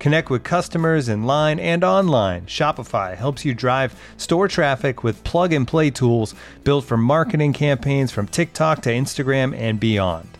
Connect with customers in line and online. Shopify helps you drive store traffic with plug and play tools built for marketing campaigns from TikTok to Instagram and beyond.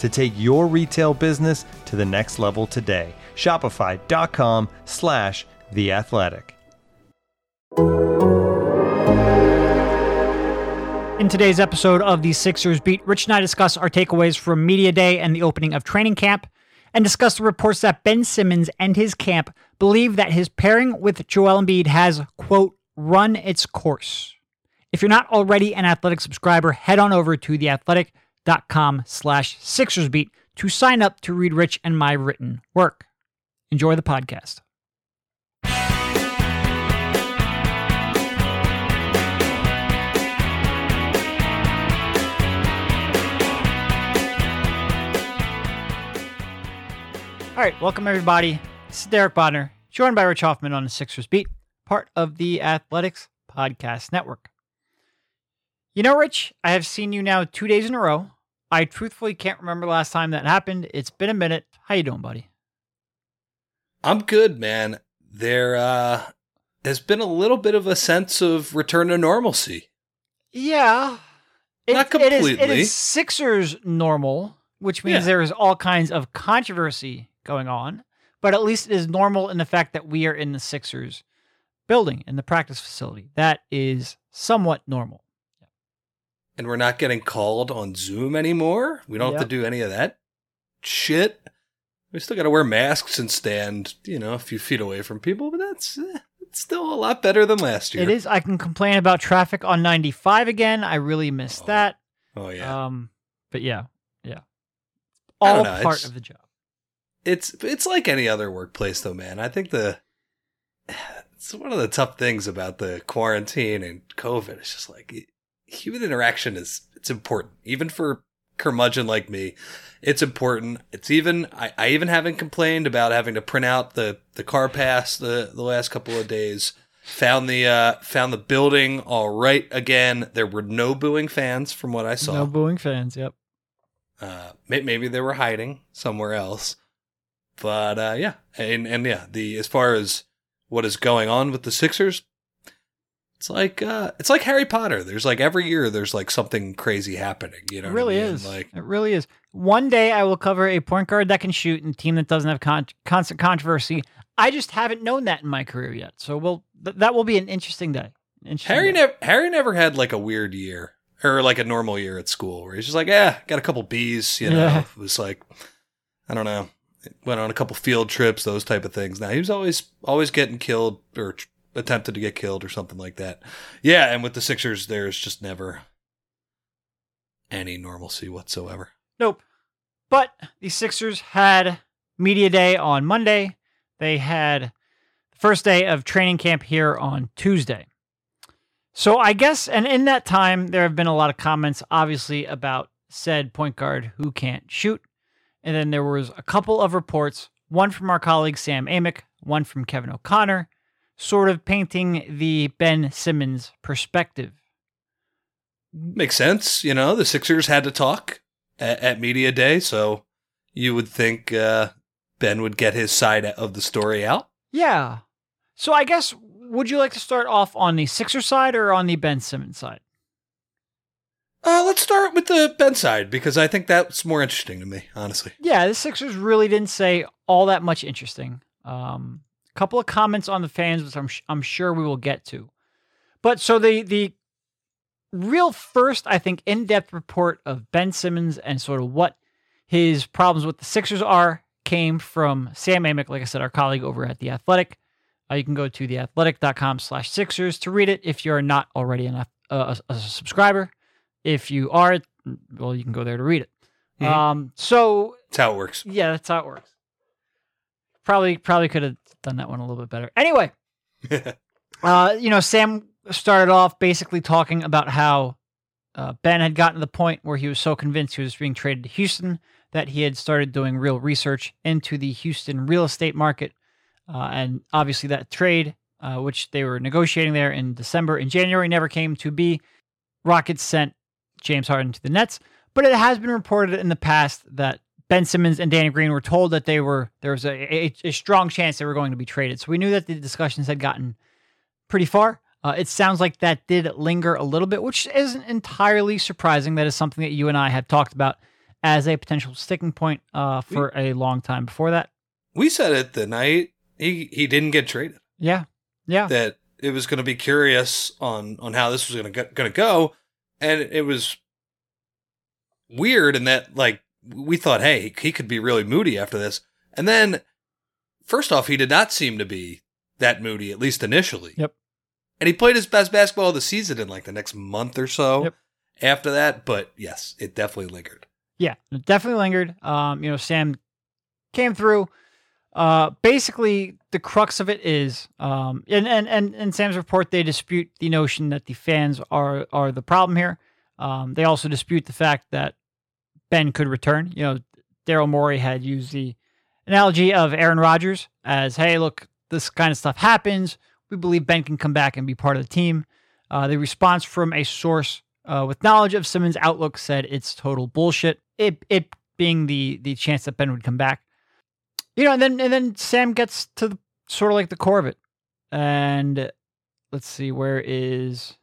to take your retail business to the next level today. Shopify.com slash the athletic. In today's episode of the Sixers Beat, Rich and I discuss our takeaways from Media Day and the opening of training camp, and discuss the reports that Ben Simmons and his camp believe that his pairing with Joel Embiid has, quote, run its course. If you're not already an Athletic subscriber, head on over to theathletic.com slash Sixersbeat to sign up to read Rich and my written work. Enjoy the podcast. All right, welcome everybody. This is Derek Bodner, joined by Rich Hoffman on the Sixers Beat, part of the Athletics Podcast Network. You know, Rich, I have seen you now two days in a row. I truthfully can't remember the last time that happened. It's been a minute. How you doing, buddy? I'm good, man. There uh has been a little bit of a sense of return to normalcy. Yeah. It, Not It is, it completely. is Sixers normal, which means Yeah. there is all kinds of controversy going on, but at least it is normal in the fact that we are in the Sixers building, in the practice facility. That is somewhat normal. And we're not getting called on Zoom anymore. We don't have to do any of that shit. We still got to wear masks and stand, you know, a few feet away from people, but that's eh, it's still a lot better than last year. It is. I can complain about traffic on 95 again. I really miss Oh, that. Oh yeah. Um, but yeah, yeah, all know, part it's- of the job. it's it's like any other workplace though, man. I think the it's one of the tough things about the quarantine and COVID. It's just like human interaction is it's important, even for curmudgeon like me. It's important. It's even I, I even haven't complained about having to print out the the car pass the the last couple of days. Found the uh found the building all right again. There were no booing fans from what I saw. No booing fans. Yep. Uh, maybe they were hiding somewhere else, but uh, yeah, and and yeah, the as far as what is going on with the Sixers, it's like uh, it's like Harry Potter. There's like every year there's like something crazy happening. You know, it what I really mean? is. Like it really is. One day I will cover a point guard that can shoot and a team that doesn't have con- constant controversy. I just haven't known that in my career yet. So we'll th- that will be an interesting day. Interesting Harry day. never Harry never had like a weird year or like a normal year at school where he's just like, yeah, got a couple B's. You know, Yeah. it was like I don't know, went on a couple field trips, those type of things. Now he was always always getting killed or tr- attempted to get killed or something like that. Yeah, and with the Sixers, there's just never any normalcy whatsoever. Nope. But the Sixers had media day on Monday. They had the first day of training camp here on Tuesday. So I guess, and in that time, there have been a lot of comments, obviously, about said point guard who can't shoot. And then there was a couple of reports, one from our colleague Sam Amick, one from Kevin O'Connor, sort of painting the Ben Simmons perspective. Makes sense, you know. The Sixers had to talk at, at media day, so you would think uh, Ben would get his side of the story out. Yeah. So I guess would you like to start off on the Sixer side or on the Ben Simmons side? Uh, let's start with the Ben side because I think that's more interesting to me, honestly. Yeah, the Sixers really didn't say all that much interesting. Um, couple of comments on the fans, which I'm I'm sure we will get to. But so the the real first, I think, in depth report of Ben Simmons and sort of what his problems with the Sixers are came from Sam Amick, like I said, our colleague over at The Athletic. Uh, you can go to theathletic.com slash Sixers to read it if you're not already an, uh, a, a subscriber. If you are, well, you can go there to read it. Mhm. Um, so That's how it works. yeah, that's how it works. Probably, probably could have done that one a little bit better. Anyway, uh, you know, Sam started off basically talking about how uh, Ben had gotten to the point where he was so convinced he was being traded to Houston that he had started doing real research into the Houston real estate market, uh, and obviously that trade, uh, which they were negotiating there in December and January, never came to be. Rockets sent James Harden to the Nets, but it has been reported in the past that Ben Simmons and Danny Green were told that they were there was a, a, a strong chance they were going to be traded. So we knew that the discussions had gotten pretty far. Uh, it sounds like that did linger a little bit, which isn't entirely surprising. That is something that you and I had talked about as a potential sticking point uh, for a long time before that. we said it the night he, he didn't get traded. Yeah, yeah, that it was going to be curious on on how this was going to going to go, and it was weird in that like we thought, hey, he could be really moody after this, and then first off, he did not seem to be that moody at least initially. Yep. And he played his best basketball of the season in like the next month or so Yep. after that, but yes, it definitely lingered. Yeah, it definitely lingered. Um, you know, Sam came through. Uh, basically, the crux of it is, um, and and and in Sam's report, they dispute the notion that the fans are are the problem here. Um, they also dispute the fact that Ben could return. You know, Daryl Morey had used the analogy of Aaron Rodgers as, "Hey, look, this kind of stuff happens. We believe Ben can come back and be part of the team." Uh, the response from a source uh, with knowledge of Simmons' outlook said it's total bullshit. It it being the the chance that Ben would come back, you know, and then and then Sam gets to the, sort of like the core of it, and let's see where is.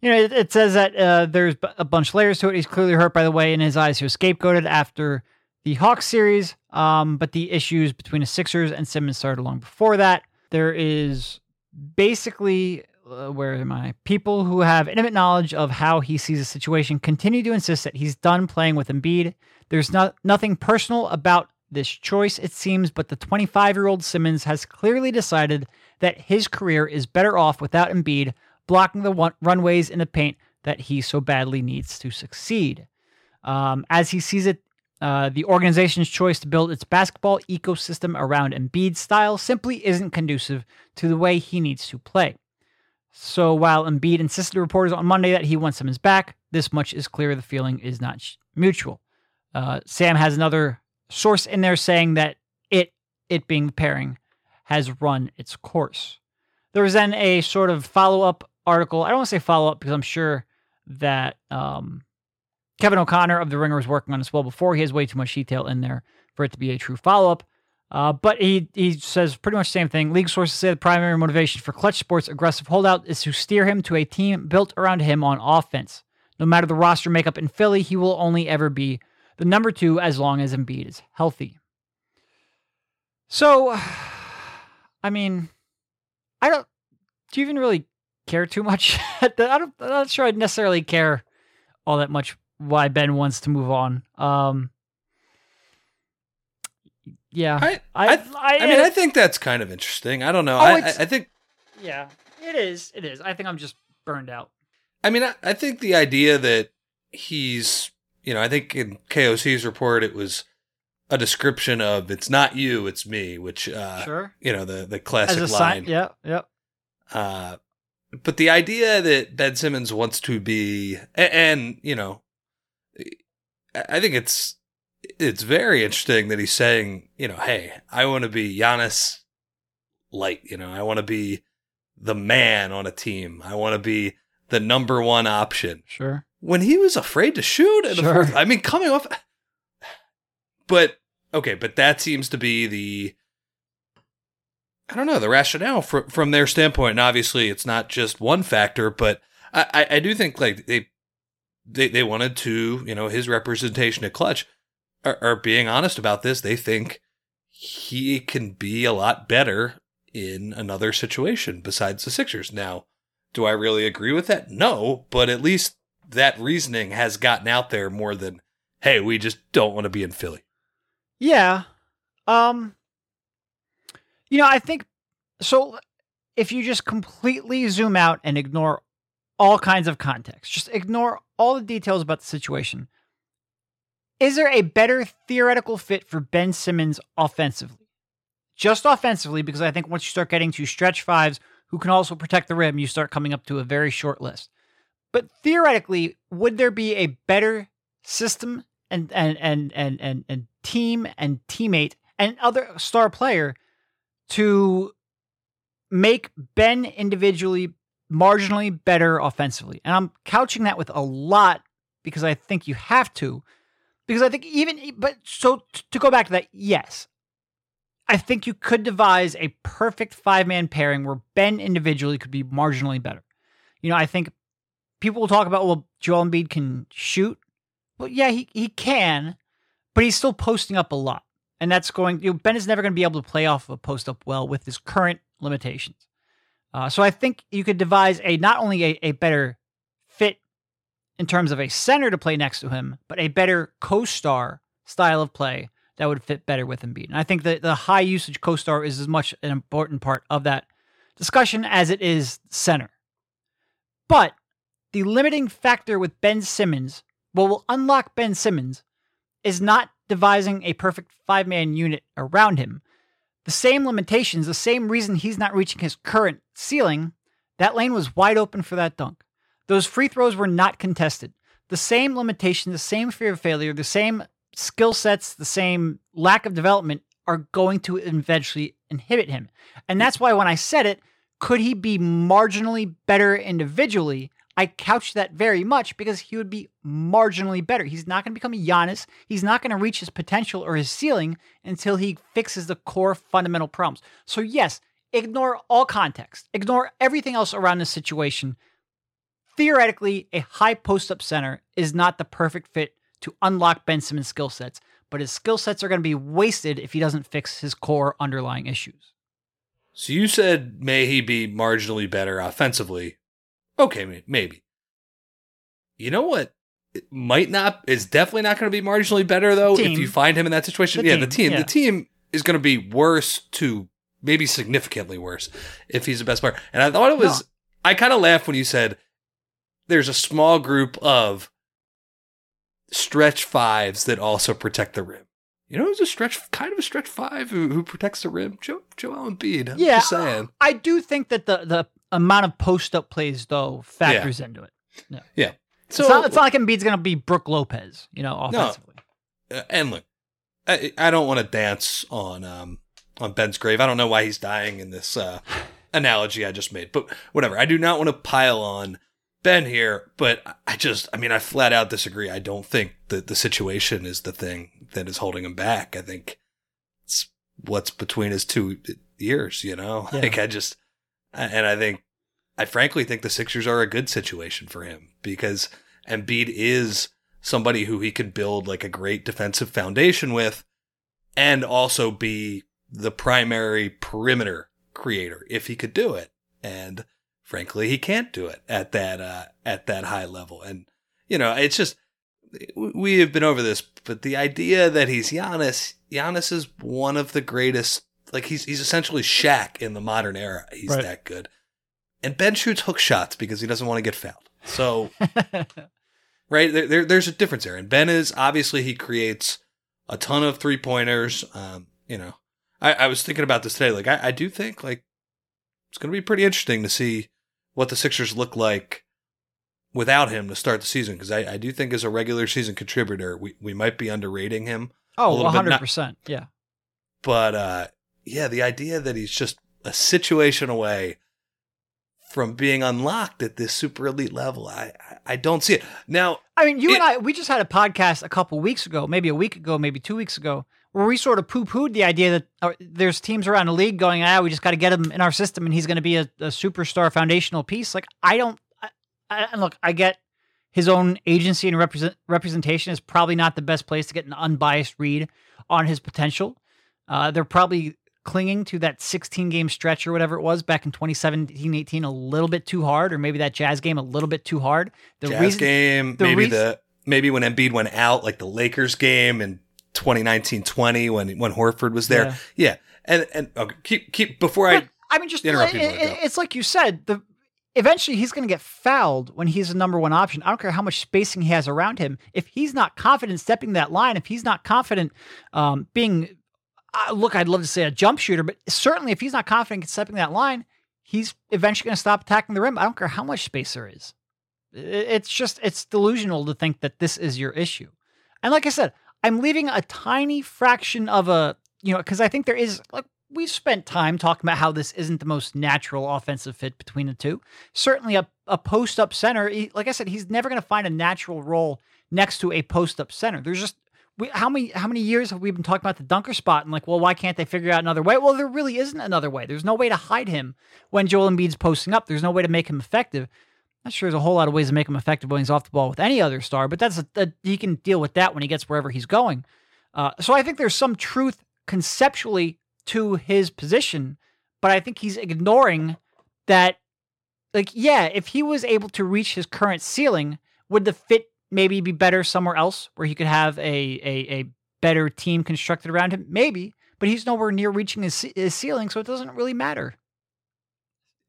You know, it, it says that uh, there's a bunch of layers to it. He's clearly hurt by the way in his eyes he was scapegoated after the Hawks series, um, but the issues between the Sixers and Simmons started long before that. There is basically uh, where am I? People who have intimate knowledge of how he sees the situation continue to insist that he's done playing with Embiid. There's not nothing personal about this choice, it seems, but the 25 year old Simmons has clearly decided that his career is better off without Embiid blocking the one- runways in the paint that he so badly needs to succeed. Um, as he sees it, uh, the organization's choice to build its basketball ecosystem around Embiid's style simply isn't conducive to the way he needs to play. So while Embiid insisted to reporters on Monday that he wants Simmons back, this much is clear the feeling is not sh- mutual. Uh, Sam has another source in there saying that it, it being the pairing, has run its course. There was then a sort of follow up article. I don't want to say follow up because I'm sure that um, Kevin O'Connor of The Ringer was working on this well before. He has way too much detail in there for it to be a true follow up. Uh, but he he says pretty much the same thing. League sources say the primary motivation for Clutch Sports' aggressive holdout is to steer him to a team built around him on offense. No matter the roster makeup in Philly, he will only ever be the number two as long as Embiid is healthy. So, I mean, I don't. Do you even really care too much? I don't. I'm not sure I'd necessarily care all that much why Ben wants to move on. Um, yeah, I, I, I, I mean, I think that's kind of interesting. I don't know. Oh, I, I, think yeah, it is. It is. I think I'm just burned out. I mean, I, I think the idea that he's, you know, I think in KOC's report it was a description of "it's not you, it's me," which, uh, sure. you know, the the classic line. sign, yeah, yeah, Uh, but the idea that Ben Simmons wants to be, and, and you know, I think it's it's very interesting that he's saying, you know, hey, I want to be Giannis light. You know, I want to be the man on a team. I want to be the number one option sure. when he was afraid to shoot the Sure. fourth. I mean, coming off, but okay, but that seems to be the I don't know the rationale from from their standpoint. And obviously, it's not just one factor, but I I, I do think like they they, they wanted to, you know, his representation at Clutch are, are being honest about this. They think he can be a lot better in another situation besides the Sixers. Now, do I really agree with that? No, but at least that reasoning has gotten out there more than, hey, we just don't want to be in Philly. Yeah. Um you know, I think so if you just completely zoom out and ignore all kinds of context, just ignore all the details about the situation. Is there a better theoretical fit for Ben Simmons offensively? Just offensively, because I think once you start getting to stretch fives who can also protect the rim, you start coming up to a very short list. But theoretically, would there be a better system and and and and and, and team and teammate and other star player to make Ben individually marginally better offensively? And I'm couching that with a lot because I think you have to. Because I think even, but so to go back to that, yes, I think you could devise a perfect five man pairing where Ben individually could be marginally better. You know, I think people will talk about, well, Joel Embiid can shoot. Well, yeah, he, he can, but he's still posting up a lot. And that's going, you know, Ben is never going to be able to play off of a post up well with his current limitations. Uh, so I think you could devise a not only a, a better fit in terms of a center to play next to him, but a better co-star style of play that would fit better with Embiid. And I think that the high usage co-star is as much an important part of that discussion as it is center. But the limiting factor with Ben Simmons, what will unlock Ben Simmons, is not devising a perfect five man unit around him. The same limitations, the same reason he's not reaching his current ceiling, that lane was wide open for that dunk. Those free throws were not contested. The same limitation, the same fear of failure, the same skill sets, the same lack of development are going to eventually inhibit him. And that's why when I said it, could he be marginally better individually? I couch that very much because he would be marginally better. He's not going to become Giannis. He's not going to reach his potential or his ceiling until he fixes the core fundamental problems. So, yes, ignore all context, ignore everything else around the situation. Theoretically, a high post up center is not the perfect fit to unlock Ben Simmons' skill sets, but his skill sets are going to be wasted if he doesn't fix his core underlying issues. So you said may he be marginally better offensively, Okay, maybe. You know what? It might not. Is definitely not going to be marginally better though. Team. If you find him in that situation, The yeah, team, the team, yeah. the team is going to be worse to maybe significantly worse if he's the best player. And I thought it was. I kind of laughed when you said there's a small group of stretch fives that also protect the rim. You know, who's a stretch, kind of a stretch five who, who protects the rim? Joe, Joel Embiid. I'm Yeah, just saying. I do think that the the amount of post up plays though factors into it. Yeah. yeah. So it's, not, it's not like Embiid's going to be Brook Lopez, you know, No. offensively. Uh, and look, I, I don't want to dance on um on Ben's grave. I don't know why he's dying in this uh, analogy I just made, but whatever. I do not want to pile on Ben here, but I just, I mean, I flat out disagree. I don't think that the situation is the thing that is holding him back. I think it's what's between his two ears, you know. Yeah. Like I just, and I think, I frankly think the Sixers are a good situation for him because Embiid is somebody who he could build like a great defensive foundation with and also be the primary perimeter creator if he could do it. And frankly, he can't do it at that uh, at that high level. And you know, it's just we have been over this, but the idea that he's Giannis, Giannis is one of the greatest. Like he's he's essentially Shaq in the modern era. He's Right. that good. And Ben shoots hook shots because he doesn't want to get fouled. So right there, there there's a difference there and ben is obviously he creates a ton of three pointers um you know I, I was thinking about this today like I, I do think like it's going to be pretty interesting to see what the sixers look like without him to start the season because I, I do think as a regular season contributor we, we might be underrating him a oh, little bit not- 100%. yeah. but uh yeah the idea that he's just a situation away from being unlocked at this super elite level i i, don't see it now I mean, you It- and I, we just had a podcast a couple weeks ago, maybe a week ago, maybe two weeks ago, where we sort of poo pooed the idea that uh, there's teams around the league going, ah, we just got to get him in our system and he's going to be a, a superstar foundational piece. Like, I don't, I, I, and look, I get his own agency and represent, representation is probably not the best place to get an unbiased read on his potential. Uh, they're probably clinging to that 16 game stretch or whatever it was back in 2017 18 a little bit too hard, or maybe that Jazz game a little bit too hard. The Jazz reason, game, the maybe reason, the maybe when Embiid went out, like the Lakers game in 2019-20 when when Horford was there. Yeah, yeah. and and okay, keep keep before I. I mean, just interrupt it, it, it's like you said. The eventually he's going to get fouled when he's the number one option. I don't care how much spacing he has around him. If he's not confident stepping that line, if he's not confident um, being, look, I'd love to say a jump shooter, but certainly if he's not confident in stepping that line, he's eventually going to stop attacking the rim. I don't care how much space there is. It's just, it's delusional to think that this is your issue. And like I said, I'm leaving a tiny fraction of a, you know, because I think there is, like, we've spent time talking about how this isn't the most natural offensive fit between the two. Certainly, a, a post up center, he, like I said, he's never going to find a natural role next to a post up center. There's just we, how many how many years have we been talking about the dunker spot and like, well, why can't they figure out another way? Well, there really isn't another way. There's no way to hide him when Joel Embiid's posting up. There's no way to make him effective. Not sure there's a whole lot of ways to make him effective when he's off the ball with any other star, but that's a, a he can deal with that when he gets wherever he's going. Uh, so I think there's some truth conceptually to his position, but I think he's ignoring that. Like, yeah, if he was able to reach his current ceiling, would the fit maybe be better somewhere else where he could have a a, a better team constructed around him? Maybe, but he's nowhere near reaching his, his ceiling, so it doesn't really matter.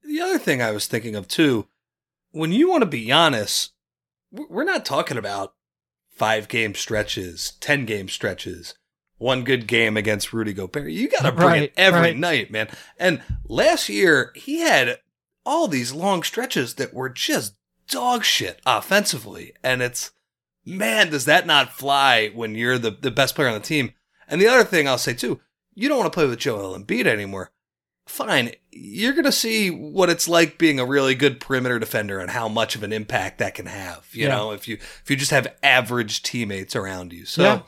The other thing I was thinking of too, when you want to be honest, we're not talking about five game stretches, 10 game stretches one good game against Rudy Gobert. You got to bring right, it every right. night, man. And last year, he had all these long stretches that were just dog shit offensively. And it's, man, does that not fly when you're the, the best player on the team? And the other thing I'll say too, you don't want to play with Joel Embiid anymore. Fine, you're going to see what it's like being a really good perimeter defender and how much of an impact that can have. You yeah. know, if you if you just have average teammates around you. So, yeah,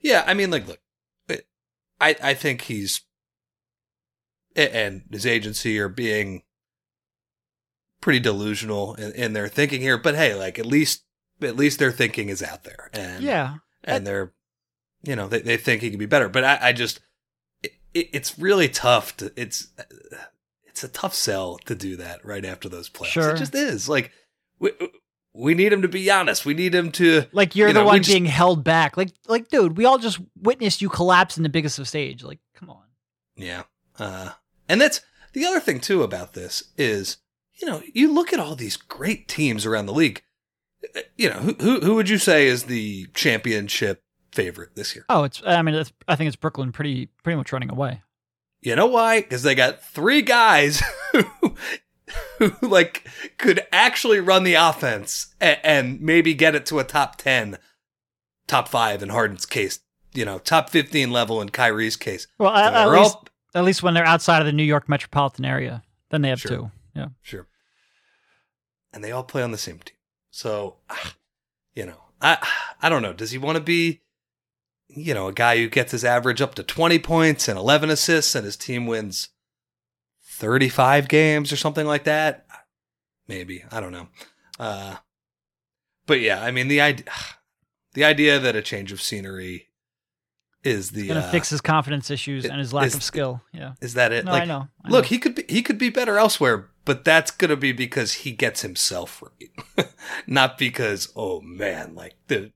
yeah I mean, like, look, I I think he's and his agency are being pretty delusional in, in their thinking here. But hey, like at least at least their thinking is out there, and yeah, and they're you know they they think he can be better. But I, I just it, it's really tough to it's it's a tough sell to do that right after those playoffs. Sure. It just is like. We, we need him to be honest. We need him to like you're you know, the one just, being held back. Like like dude, we all just witnessed you collapse in the biggest of stage. Like come on. Yeah. Uh and that's the other thing too about this is you know, you look at all these great teams around the league. Uh, you know, who who, who would you say is the championship favorite this year? Oh, it's I mean, it's, I think it's Brooklyn pretty pretty much running away. You know why? Because they got three guys who who like could actually run the offense and, and, maybe get it to a top 10 top 5 in Harden's case you know top 15 level in Kyrie's case well at, at least all... at least when they're outside of the New York metropolitan area then they have sure. two yeah sure and they all play on the same team so you know I I don't know does he want to be you know a guy who gets his average up to 20 points and 11 assists and his team wins 35 games or something like that. Maybe. I don't know. Uh, but yeah, I mean, the idea, the idea that a change of scenery is the going to uh, fix his confidence issues and his lack is, of skill. Yeah. Is that it? No, like, I know. I look, know. he could be, he could be better elsewhere, but that's to be because he gets himself right. not because, oh man, like the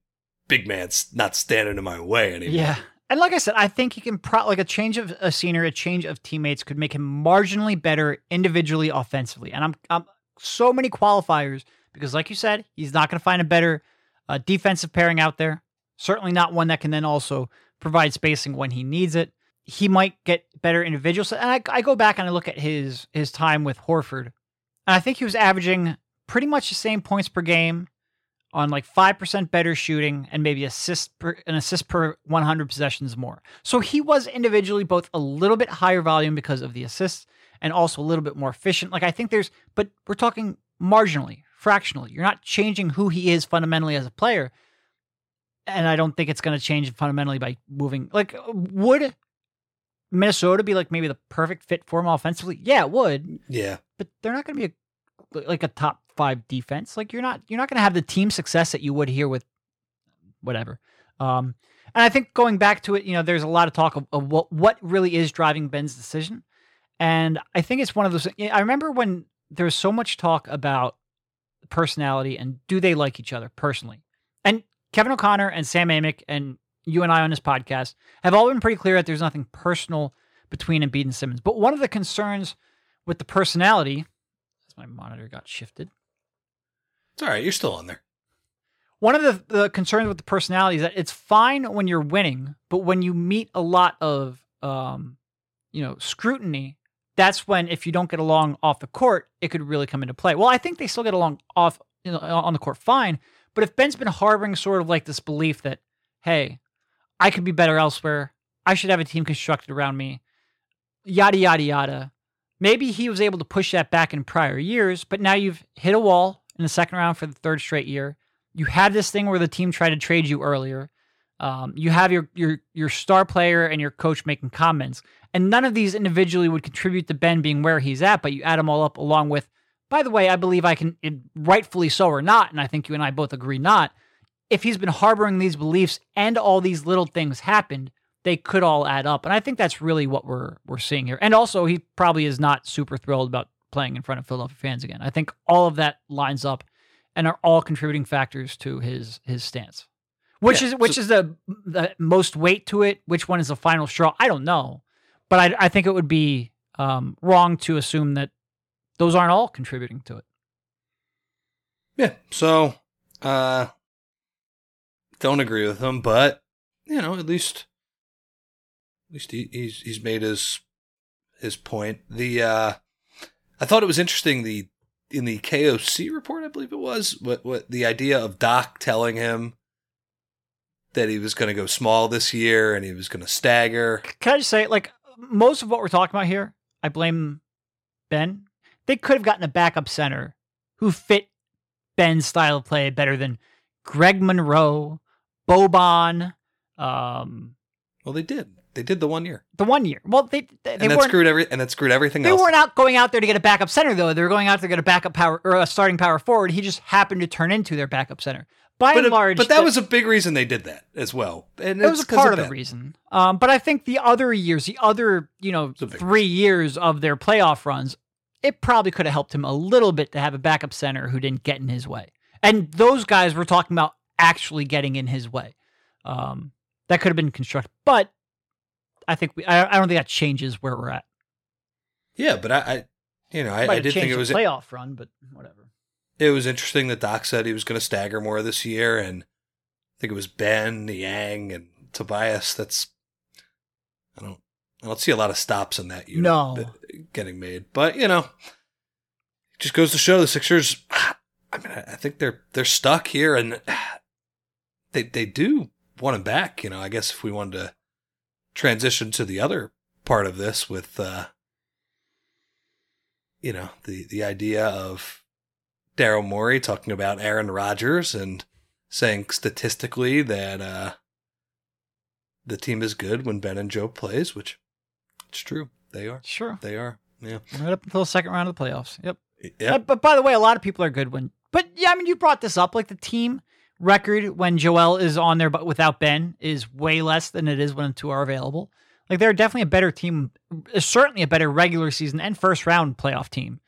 big man's not standing in my way anymore. Yeah. And like I said, I think he can pro- like a change of a scenery, a change of teammates could make him marginally better individually offensively. And I'm I'm so many qualifiers because, like you said, he's not going to find a better uh, defensive pairing out there. Certainly not one that can then also provide spacing when he needs it. He might get better individuals. And I, I go back and I look at his his time with Horford, and I think he was averaging pretty much the same points per game on like 5% better shooting and maybe assist per, an assist per 100 possessions more. So he was individually both a little bit higher volume because of the assists and also a little bit more efficient. Like I think there's but we're talking marginally, fractionally. You're not changing who he is fundamentally as a player. And I don't think it's going to change fundamentally by moving. Like would Minnesota be like maybe the perfect fit for him offensively? Yeah, it would. Yeah. But they're not going to be a like a top five defense. Like you're not you're not going to have the team success that you would here with whatever. Um, and I think going back to it, you know, there's a lot of talk of, of what what really is driving Ben's decision, and I think it's one of those. I remember when there was so much talk about personality and do they like each other personally, and Kevin O'Connor and Sam Amick and you and I on this podcast have all been pretty clear that there's nothing personal between Embiid and Simmons. But one of the concerns with the personality, as my monitor got shifted, It's all right. You're still on there. one of the, the concerns with the personality is that it's fine when you're winning, but when you meet a lot of um, you know, scrutiny, that's when if you don't get along off the court, it could really come into play. Well, I think they still get along off you know, on the court fine, but if Ben's been harboring sort of like this belief that, hey, I could be better elsewhere, I should have a team constructed around me, yada yada yada. Maybe he was able to push that back in prior years, but now you've hit a wall in the second round for the third straight year. You had this thing where the team tried to trade you earlier. Um, you have your your your star player and your coach making comments, and none of these individually would contribute to Ben being where he's at. But you add them all up, along with, by the way, I believe I can, rightfully so or not, and I think you and I both agree not. If he's been harboring these beliefs and all these little things happened, they could all add up, and I think that's really what we're we're seeing here. And also, he probably is not super thrilled about playing in front of Philadelphia fans again. I think all of that lines up and are all contributing factors to his his stance. Which Yeah, is which so- is the the most weight to it? Which one is the final straw? I don't know, but I I think it would be um, wrong to assume that those aren't all contributing to it. Yeah. So, uh, don't agree with him, but you know, at least, at least he, he's he's made his his point. The uh, I thought it was interesting the in the KOC report, I believe it was, what what the idea of Doc telling him that he was going to go small this year and he was going to stagger. Can I just say, like most of what we're talking about here, I blame Ben. They could have gotten a backup center who fit Ben's style of play better than Greg Monroe, Boban, um, Well, they did. They did the one year, the one year. Well, they they, and they that screwed every and that screwed everything They else. weren't out going out there to get a backup center though. They were going out there to get a backup power or a starting power forward. He just happened to turn into their backup center. By but, and it- large, but that the- was a big reason they did that as well. And it was a part of the reason. Um, but I think the other years, the other you know a three years of their playoff runs, it probably could have helped him a little bit to have a backup center who didn't get in his way. And those guys we're talking about actually getting in his way. Um, that could have been constructed, but I think we. I, I don't think that changes where we're at. Yeah, but I, I you know, I, I did think it was playoff run, but whatever. it was interesting that Doc said he was going to stagger more this year, and I think it was Ben, Yang, and Tobias. That's I don't I don't see a lot of stops in that unit No. that- getting made, but you know, it just goes to show the Sixers. I mean, I think they're they're stuck here, and they they do want him back. You know, I guess if we wanted to transition to the other part of this with, uh, you know, the the idea of Daryl Morey talking about Aaron Rodgers and saying statistically that uh, the team is good when Ben and Joe plays, which it's true. They are. Sure, They are. Yeah. right up until the second round of the playoffs. Yep. Yeah. Uh, but by the way, a lot of people are good when. But yeah, I mean, you brought this up. Like the team record when Joel is on there, but without Ben, is way less than it is when the two are available. Like they're definitely a better team, uh, certainly a better regular season and first round playoff team.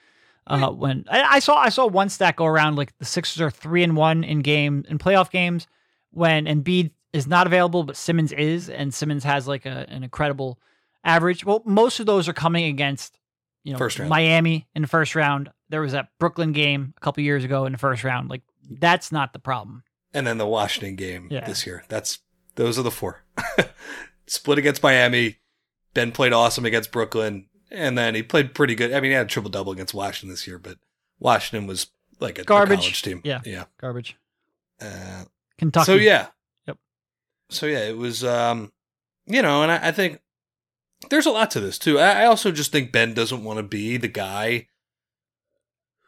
Uh, when I, I saw I saw one stat go around, like the Sixers are three and one in game in playoff games when Embiid is not available, but Simmons is, and Simmons has like a, an incredible average. Well, most of those are coming against you know First round. Miami in the first round. There was that Brooklyn game a couple years ago in the first round. Like that's not the problem. And then the Washington game Yeah. this year. That's those are the four. Split against Miami. Ben played awesome against Brooklyn, and then he played pretty good. I mean, he had a triple double against Washington this year, but Washington was like a, a Garbage. college team. Yeah. yeah. Garbage. Uh, Kentucky. So yeah. Yep. So yeah, it was um you know, and I, I think there's a lot to this too. I, I also just think Ben doesn't want to be the guy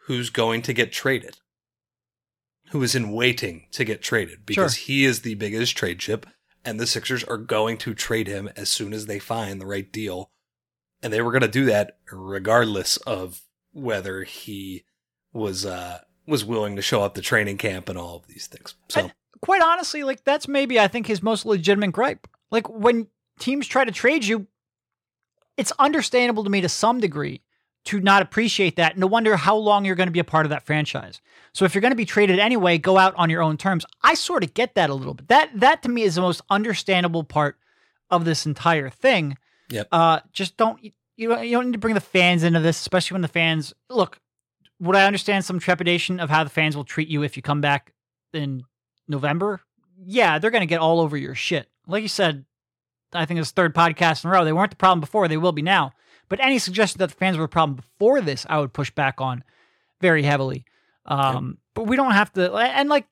who's going to get traded. Who is in waiting to get traded because he is the biggest trade chip and the Sixers are going to trade him as soon as they find the right deal. And they were going to do that regardless of whether he was uh was willing to show up to training camp and all of these things. So quite honestly, like that's maybe I think his most legitimate gripe. Like when teams try to trade you, it's understandable to me to some degree to not appreciate that and to wonder how long you're going to be a part of that franchise. So if you're going to be traded anyway, go out on your own terms. I sort of get that a little bit. That that to me is the most understandable part of this entire thing. Yep. Uh, just don't you don't you don't need to bring the fans into this, especially when the fans look. Would I understand some trepidation of how the fans will treat you if you come back in November? Yeah, they're going to get all over your shit. Like you said, I think it's third podcast in a row. They weren't the problem before; they will be now. But any suggestion that the fans were a problem before this, I would push back on very heavily. Um, But we don't have to. And like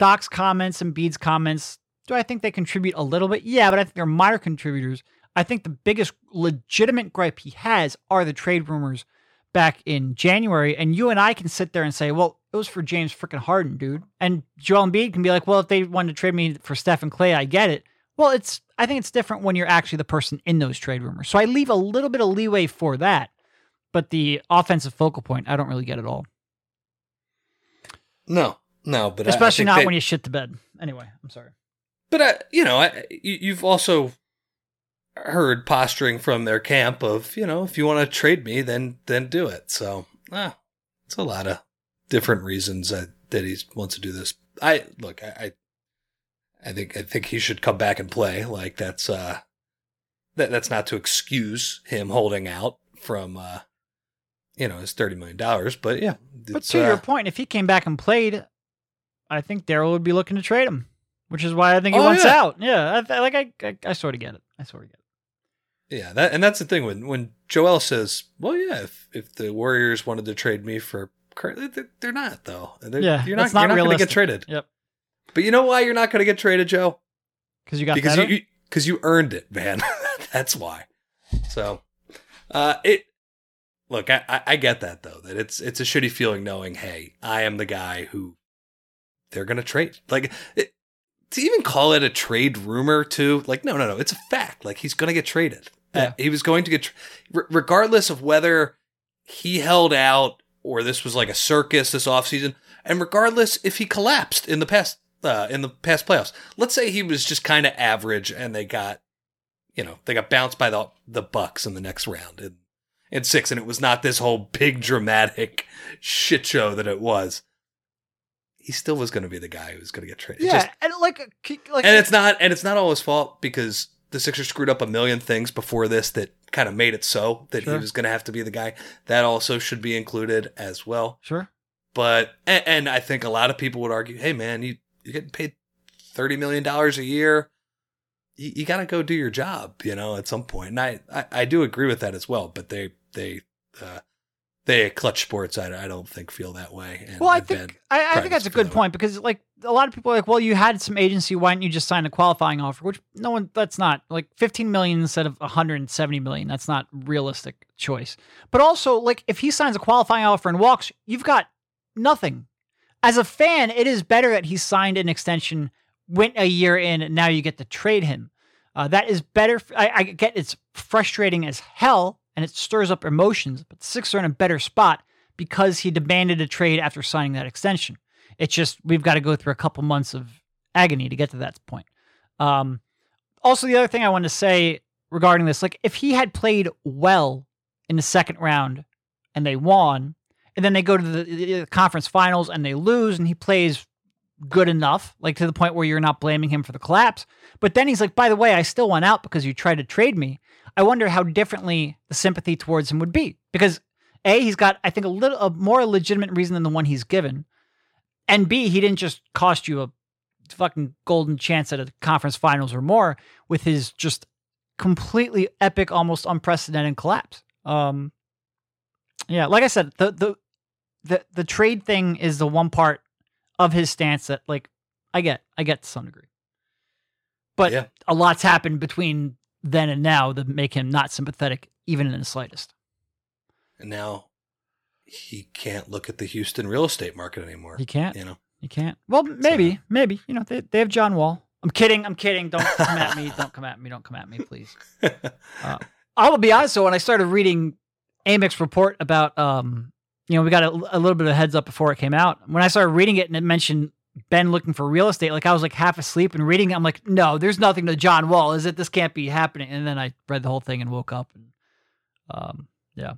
Doc's comments and Bede's comments, do I think they contribute a little bit? Yeah, but I think they're minor contributors. I think the biggest legitimate gripe he has are the trade rumors back in January. And you and I can sit there and say, well, it was for James freaking Harden, dude. And Joel Embiid can be like, well, if they wanted to trade me for Steph and Clay, I get it. Well, it's I think it's different when you're actually the person in those trade rumors. So I leave a little bit of leeway for that. But the offensive focal point, I don't really get at all. no, no, but Especially not they- when you shit the bed. Anyway, I'm sorry. But I, you know, I, you- you've also heard posturing from their camp of, you know, if you want to trade me, then then do it. So, ah, it's a lot of different reasons that, that he wants to do this. I look, I, I, I think I think he should come back and play. Like that's uh, that that's not to excuse him holding out from uh, you know, his thirty million dollars. But yeah, But to your uh, point, if he came back and played, I think Daryl would be looking to trade him, which is why I think he Oh, wants yeah. out. Yeah, I, like I, I, I sort of get it. I sort of get it. Yeah, that and that's the thing when when Joel says, "Well, yeah, if if the Warriors wanted to trade me for they're not though. They're, Yeah, you're not, not you're not going to get traded. Yep. But you know why you're not going to get traded, Joe? Because you got because better. you because you earned it, man. that's why. So, uh, it look, I, I get that though that it's it's a shitty feeling knowing, hey, I am the guy who they're going to trade. Like it, to even call it a trade rumor too, like no, no, no, it's a fact. Like he's going to get traded. Yeah. He was going to get, tra- r- regardless of whether he held out or this was like a circus this offseason, and regardless if he collapsed in the past uh, in the past playoffs. Let's say he was just kind of average and they got, you know, they got bounced by the the Bucks in the next round in in six, and it was not this whole big dramatic shit show that it was. He still was going to be the guy who was going to get traded. Yeah, just- and like, like, and it's not and it's not all his fault because the Sixers screwed up a million things before this that kind of made it so that Sure. he was going to have to be the guy. That also should be included as well. sure. But and, and I think a lot of people would argue, hey man, you you're getting paid thirty million dollars a year. You, you got to go do your job, you know, at some point. And I, I I do agree with that as well. But they they uh, they at Clutch Sports, I, I don't think feel that way. And Well, I think I, I think that's a good that point because like a lot of people are like, well, you had some agency, why didn't you just sign a qualifying offer? Which no one, that's not like 15 million instead of 170 million. That's not realistic choice. But also, like if he signs a qualifying offer and walks, you've got nothing. As a fan, it is better that he signed an extension, went a year in, and now you get to trade him. Uh, that is better. I, I get it's frustrating as hell and it stirs up emotions, but the Sixers are in a better spot because he demanded a trade after signing that extension. It's just we've got to go through a couple months of agony to get to that point. Um, also, the other thing I want to say regarding this, like if he had played well in the second round and they won, and then they go to the, the conference finals and they lose, and he plays good enough, like to the point where you're not blaming him for the collapse. But then he's like, by the way, I still went out because you tried to trade me. I wonder how differently the sympathy towards him would be because a he's got I think a little a more legitimate reason than the one he's given, and b he didn't just cost you a fucking golden chance at a conference finals or more with his just completely epic, almost unprecedented collapse. Um, yeah, like I said, the the the the trade thing is the one part of his stance that like I get, I get to some degree, but Yeah. a lot's happened between then and now that make him not sympathetic even in the slightest. And now he can't look at the Houston real estate market anymore. He can't. You know, He can't. Well, maybe, maybe. You know, they, they have John Wall. I'm kidding. I'm kidding. Don't come at me. Don't come at me. Don't come at me, please. I will be honest. So when I started reading Amick's report about um, you know, we got a, a little bit of heads up before it came out. When I started reading it and it mentioned Ben looking for real estate, like I was like half asleep and reading it. I'm like, no, there's nothing to John Wall. Is it? This can't be happening. And then I read the whole thing and woke up. And um, yeah.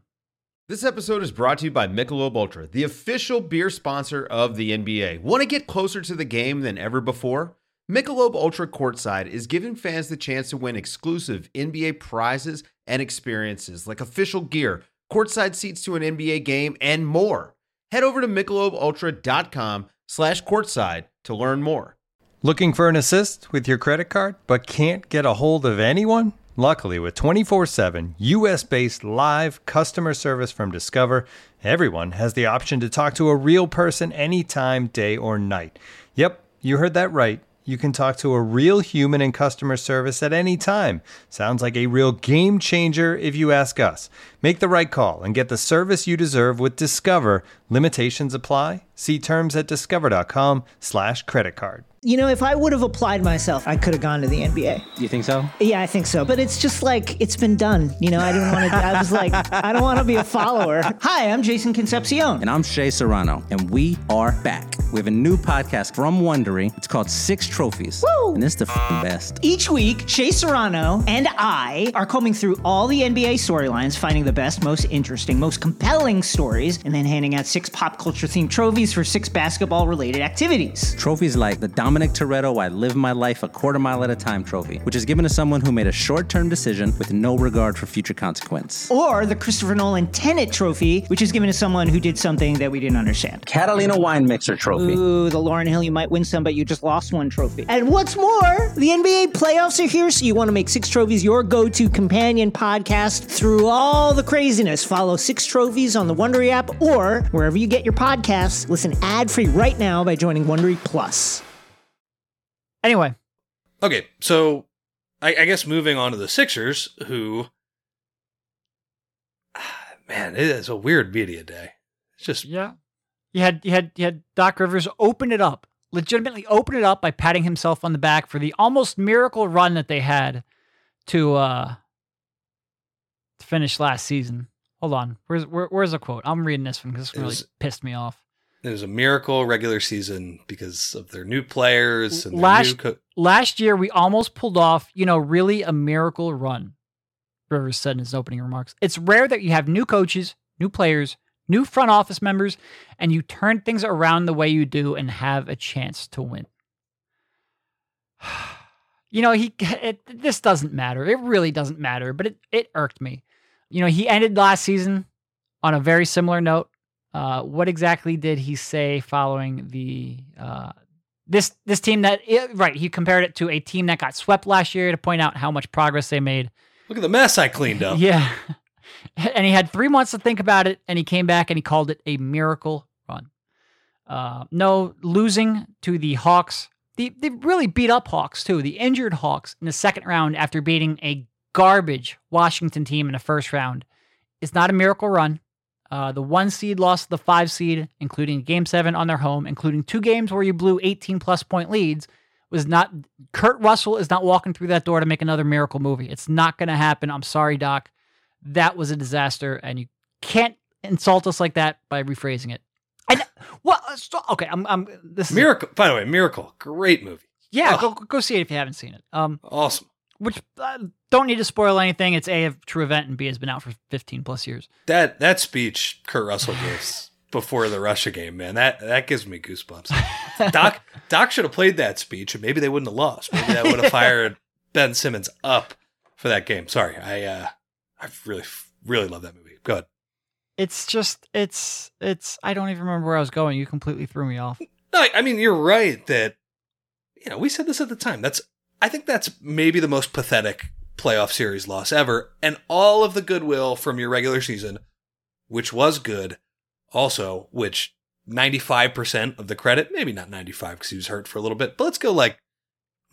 This episode is brought to you by Michelob Ultra, the official beer sponsor of the NBA. Want to get closer to the game than ever before? Michelob Ultra Courtside is giving fans the chance to win exclusive NBA prizes and experiences like official gear, courtside seats to an NBA game, and more. Head over to michelobultra.com slash courtside to learn more. Looking for an assist with your credit card but can't get a hold of anyone? Luckily, with 24 7 US based live customer service from Discover, everyone has the option to talk to a real person anytime, day or night. Yep, you heard that right. You can talk to a real human in customer service at any time. Sounds like a real game changer if you ask us. Make the right call and get the service you deserve with Discover. Limitations apply. See terms at discover.com slash credit card. You know, if I would have applied myself, I could have gone to the NBA. You think so? Yeah, I think so. But it's just like it's been done. You know, I didn't want to. I was like, I don't want to be a follower. Hi, I'm Jason Concepcion. And I'm Shea Serrano, and we are back. We have a new podcast from Wondery. It's called Six Trophies. Woo! And it's the f***ing best. Each week, Shea Serrano and I are combing through all the NBA storylines, finding the best, most interesting, most compelling stories, and then handing out six pop culture themed trophies for six basketball related activities. Trophies like the Dominic Toretto I Live My Life a Quarter Mile at a Time trophy, which is given to someone who made a short term decision with no regard for future consequence. Or the Christopher Nolan Tenet Trophy, which is given to someone who did something that we didn't understand. Catalina Wine Mixer trophy. Ooh, the Lauryn Hill, you might win some, but you just lost one trophy. And what's more, the NBA playoffs are here, so you want to make Six Trophies your go to companion podcast through all the craziness. Follow Six Trophies on the Wondery app or wherever you get your podcasts. Listen ad free right now by joining Wondery Plus. Anyway, Okay, so I, I guess moving on to the Sixers, who, man, it is a weird media day. It's just yeah, you had you had you had Doc Rivers open it up, legitimately open it up by patting himself on the back for the almost miracle run that they had to uh to finish last season. Hold on, where's where, where's the quote? I'm reading this one because this It really was- pissed me off. it was a miracle regular season because of their new players and Last- new co- Last year we almost pulled off, you know, really a miracle run. Rivers said in his opening remarks. It's rare that you have new coaches, new players, new front office members, and you turn things around the way you do and have a chance to win. You know, he it, this doesn't matter. It really doesn't matter, but it it irked me. You know, he ended last season on a very similar note. Uh, what exactly did he say following the uh, this this team that it, right? He compared it to a team that got swept last year to point out how much progress they made. Look at the mess I cleaned up. Yeah. and he had three months to think about it, and he came back and he called it a miracle run. Uh, no, losing to the Hawks. The, they really beat up Hawks, too. The injured Hawks in the second round after beating a garbage Washington team in the first round It's not a miracle run. Uh, the one seed lost to the five seed, including game seven on their home, including two games where you blew 18 plus point leads. Was not Kurt Russell is not walking through that door to make another miracle movie. It's not going to happen. I'm sorry, Doc. That was a disaster, and you can't insult us like that by rephrasing it. And well, so- okay, I'm, I'm this is Miracle. By the way, Miracle. Great movie. yeah, Oh. go go see it if you haven't seen it. Um, Awesome. Which uh, don't need to spoil anything. It's a a true event, and B has been out for 15 plus years. That that speech Kurt Russell gives before the Russia game, man, that that gives me goosebumps. Doc Doc should have played that speech, and maybe they wouldn't have lost. Maybe that would have fired Ben Simmons up for that game. Sorry, I uh, I really really love that movie. Go ahead. It's just it's it's. I don't even remember where I was going. You completely threw me off. No, I- I mean you're right that you know we said this at the time. That's I think that's maybe the most pathetic playoff series loss ever, and all of the goodwill from your regular season, which was good, also which 95 percent of the credit, maybe not 95 because he was hurt for a little bit, but let's go like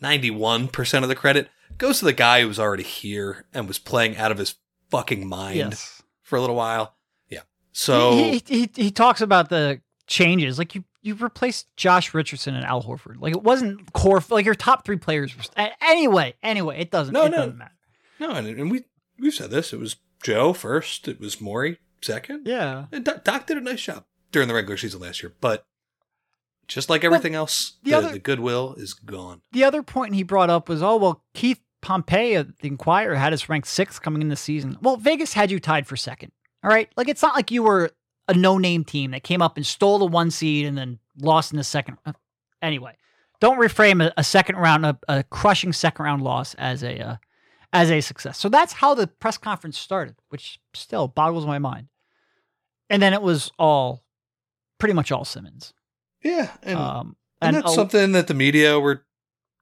91 percent of the credit goes to the guy who was already here and was playing out of his fucking mind Yes. for a little while. Yeah, so he, he, he he talks about the changes. Like you you replaced Josh Richardson and Al Horford. Like it wasn't core. Like your top three players. Were, st- anyway, anyway, it doesn't. No, it no. doesn't matter. No, and, and we we've said this. It was Joe first. It was Maury second. Yeah. And Doc, Doc did a nice job during the regular season last year, but just like everything else, the the, other- the goodwill is gone. The other point he brought up was, oh well, Keith Pompey of the Inquirer had us ranked sixth coming in the season. Well, Vegas had you tied for second. All right, like it's not like you were a no-name team that came up and stole the one seed and then lost in the second. Anyway, don't reframe a, a second round, a, a crushing second round loss as a uh, as a success. So that's how the press conference started, which still boggles my mind. And then it was all, pretty much all Simmons. Yeah, and, um, and that's a- something that the media were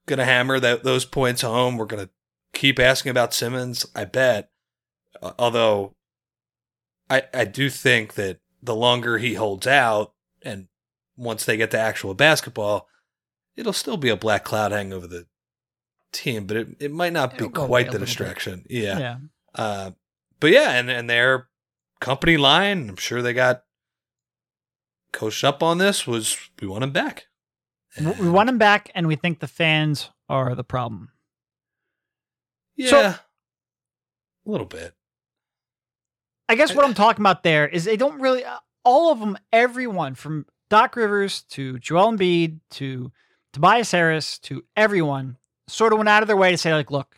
going to hammer that those points home. We're going to keep asking about Simmons. I bet. Uh, although, I I do think that the longer he holds out, and once they get to actual basketball, it'll still be a black cloud hanging over the team, but it, it might not be It'll quite the little bit. distraction. Yeah. yeah. Uh, but yeah, and, and their company line, I'm sure they got coached up on this, was we want him back. W- We want him back, and we think the fans are the problem. Yeah. So- a little bit. I guess what I'm talking about there is they don't really, all of them, everyone from Doc Rivers to Joel Embiid to Tobias Harris to everyone sort of went out of their way to say, like, look,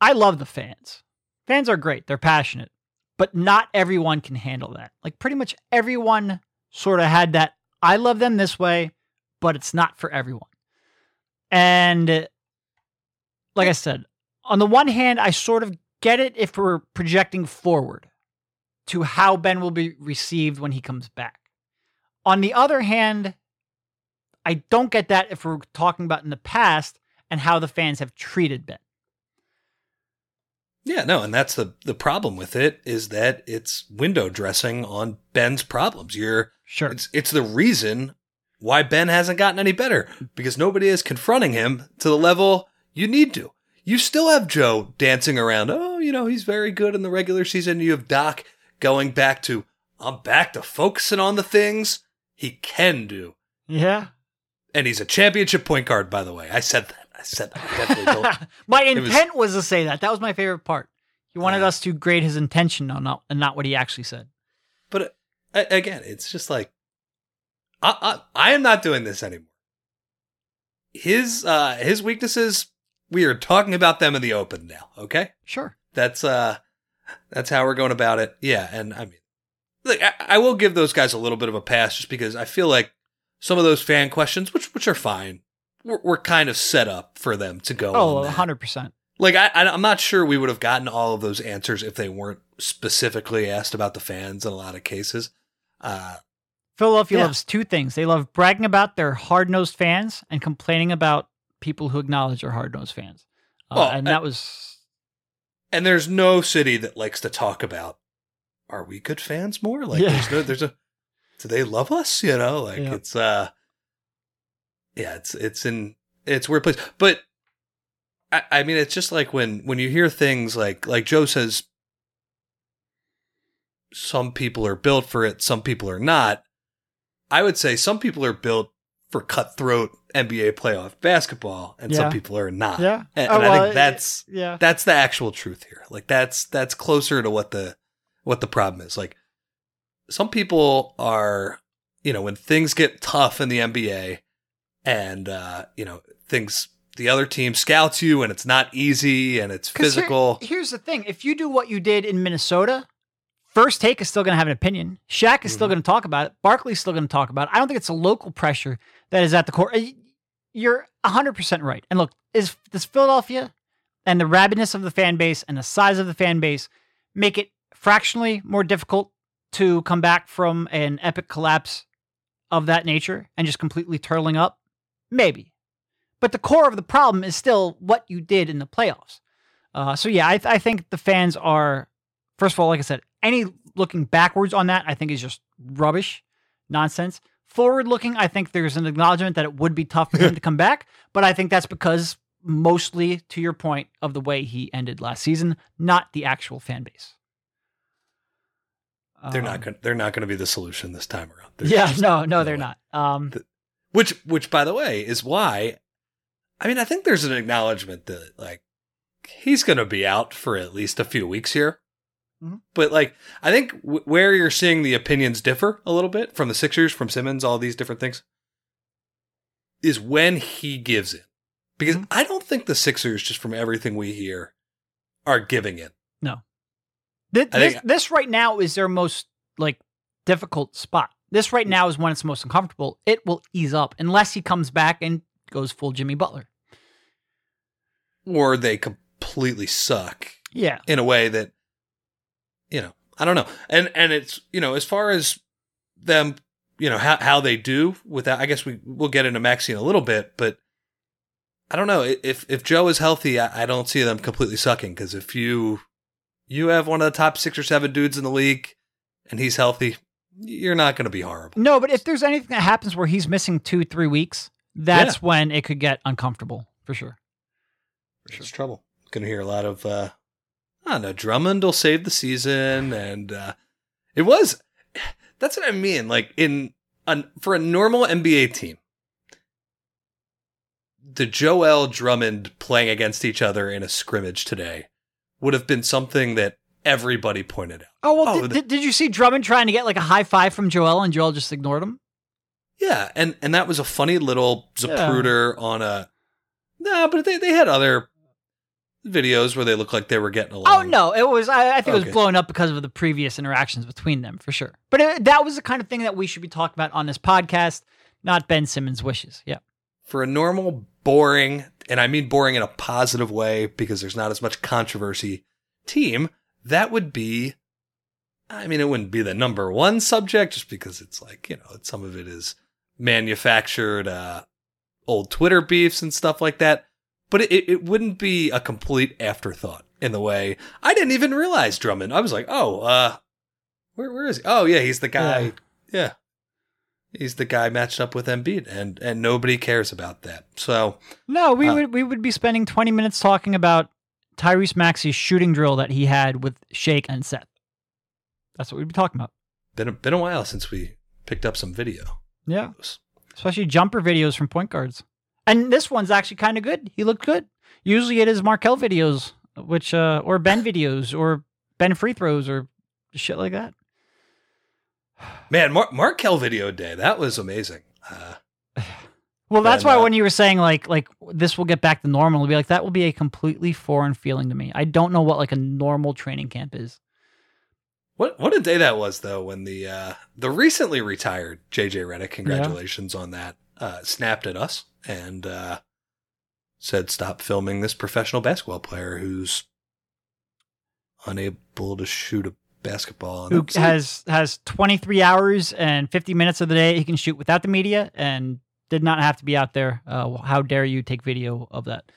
I love the fans. Fans are great. They're passionate, but not everyone can handle that. Like, pretty much everyone sort of had that. I love them this way, but it's not for everyone. And like I said, on the one hand, I sort of get it if we're projecting forward to how Ben will be received when he comes back. On the other hand, I don't get that if we're talking about in the past and how the fans have treated Ben. Yeah, no, and that's the the problem with it is that it's window dressing on Ben's problems. You're Sure. it's it's the reason why Ben hasn't gotten any better because nobody is confronting him to the level you need to. You still have Joe dancing around. Oh, you know, he's very good in the regular season. You have Doc going back to I'm back to focusing on the things he can do. Yeah. And he's a championship point guard, by the way. I said that. I said that. I definitely told my It was- intent was, to say that. That was my favorite part. He wanted Uh. us to grade his intention on not, and not what he actually said. But uh, again, it's just like I, I I am not doing this anymore. His uh his weaknesses, we are talking about them in the open now. Okay, Sure. that's uh that's how we're going about it. Yeah, and I mean, look, I, I will give those guys a little bit of a pass just because I feel like some of those fan questions, which which are fine, were, were kind of set up for them to go. Oh, on 100%. Like I, I, I'm not sure we would have gotten all of those answers if they weren't specifically asked about the fans in a lot of cases. Uh, Philadelphia Yeah. loves two things. They love bragging about their hard nosed fans and complaining about people who acknowledge their hard nosed fans. Uh, Well, and I- that was and there's no city that likes to talk about are we good fans more? Like Yeah. there's no there's a do they love us? You know, like Yeah. it's uh yeah, it's it's in it's a weird place. But I, I mean it's just like when when you hear things like like Joe says some people are built for it, some people are not. I would say some people are built for cutthroat NBA playoff basketball and Yeah. some people are not. yeah. And, Oh, and I think that's yeah. that's the actual truth here. Like that's that's closer to what the what the problem is. Like some people are, you know, when things get tough in the NBA and uh, you know, things the other team scouts you and it's not easy and it's 'Cause here- physical. here's the thing: if you do what you did in Minnesota, First Take is still going to have an opinion. Shaq is still Mhm. going to talk about it. Barkley's still going to talk about it. I don't think it's a local pressure that is at the core. You're 100 percent right. And look, is this Philadelphia and the rabidness of the fan base and the size of the fan base make it fractionally more difficult to come back from an epic collapse of that nature and just completely turtling up? Maybe. But the core of the problem is still what you did in the playoffs. Uh, so yeah, I, th- I think the fans are, first of all, like I said, any looking backwards on that, I think is just rubbish, nonsense. Forward looking, I think there's an acknowledgement that it would be tough for him to come back, but I think that's because mostly to your point of the way he ended last season, not the actual fan base. they're Um, not going they're not going to be the solution this time around. They're Yeah, just- no, no, they're way. not. Um, Which which by the way is why I mean, I think there's an acknowledgement that like he's going to be out for at least a few weeks here. Mhm. But like, I think w- where you're seeing the opinions differ a little bit from the Sixers, from Simmons, all these different things, is when he gives in. Because Mhm. I don't think the Sixers, just from everything we hear, are giving in. This, I this, this right now is their most like difficult spot. This right now is when it's most uncomfortable. It will ease up unless he comes back and goes full Jimmy Butler. Or they completely suck Yeah. in a way that you know i don't know. And and it's you know as far as them you know how, how they do with that i guess we we'll get into maxey in a little bit but i don't know. If if joe is healthy i, I don't see them completely sucking because if you you have one of the top six or seven dudes in the league and he's healthy you're not going to be horrible. No, but if there's anything that happens where he's missing two, three weeks, that's when it could get uncomfortable for sure. it's trouble. Gonna hear a lot of uh i don't know drummond will save the season and uh it was that's what i mean like in an for a normal nba team the joel drummond playing against each other in a scrimmage today would have been something that everybody pointed out Oh well, Oh, did, did, did you see Drummond trying to get like a high five from Joel and Joel just ignored him? yeah and and that was a funny little zapruder on a no but they, they had other videos where they look like they were getting along Oh no, it was. I, I think it was blown up because of the previous interactions between them for sure. But it, that was the kind of thing that we should be talking about on this podcast, not Ben Simmons' wishes. Yeah. for a normal boring and i mean boring in a positive way because there's not as much controversy team that would be i mean it wouldn't be the number one subject just because it's like you know some of it is manufactured uh old twitter beefs and stuff like that but it, it wouldn't be a complete afterthought in the way i didn't even realize drummond i was like oh uh where, where is he oh yeah he's the guy Yeah. yeah he's the guy matched up with Embiid, and and nobody cares about that. So No, we Uh, would we would be spending twenty minutes talking about Tyrese Maxey's shooting drill that he had with Shake and Seth. That's what we'd be talking about. been a, been a while since we picked up some video. Yeah, especially jumper videos from point guards. And this one's actually kind of good. He looked good. Usually it is Markelle videos, which uh, or Ben videos or Ben free throws or shit like that. Man, Mar- Markelle video day that was amazing. Uh, Well, that's And, why uh, when you were saying like like this will get back to normal, it'll be like that will be a completely foreign feeling to me. I don't know what like a normal training camp is. what what a day that was though when the uh, the recently retired JJ Redick, congratulations on that, uh, snapped at us and uh, said stop filming this professional basketball player who's unable to shoot a basketball. Who that was like- has has 23 hours and 50 minutes of the day he can shoot without the media and did not have to be out there. Uh, how dare you take video of that?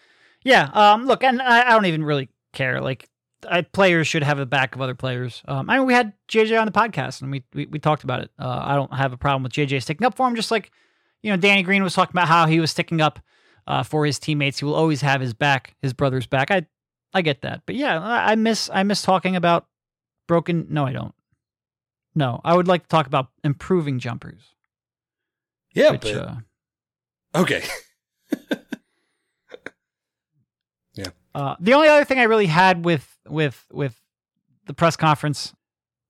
Yeah. Um. Look, and I, I don't even really care. Like, I, players should have the back of other players. Um. I mean, we had JJ on the podcast and we we, we talked about it. Uh. I don't have a problem with JJ sticking up for him. Just like, you know, Danny Green was talking about how he was sticking up uh, for his teammates. He will always have his back, his brother's back. I I get that. But yeah, I, miss I miss talking about broken. No, I don't. No, I would like to talk about improving jumpers. yeah, which, but uh, okay. Yeah. Uh, the only other thing I really had with with with the press conference,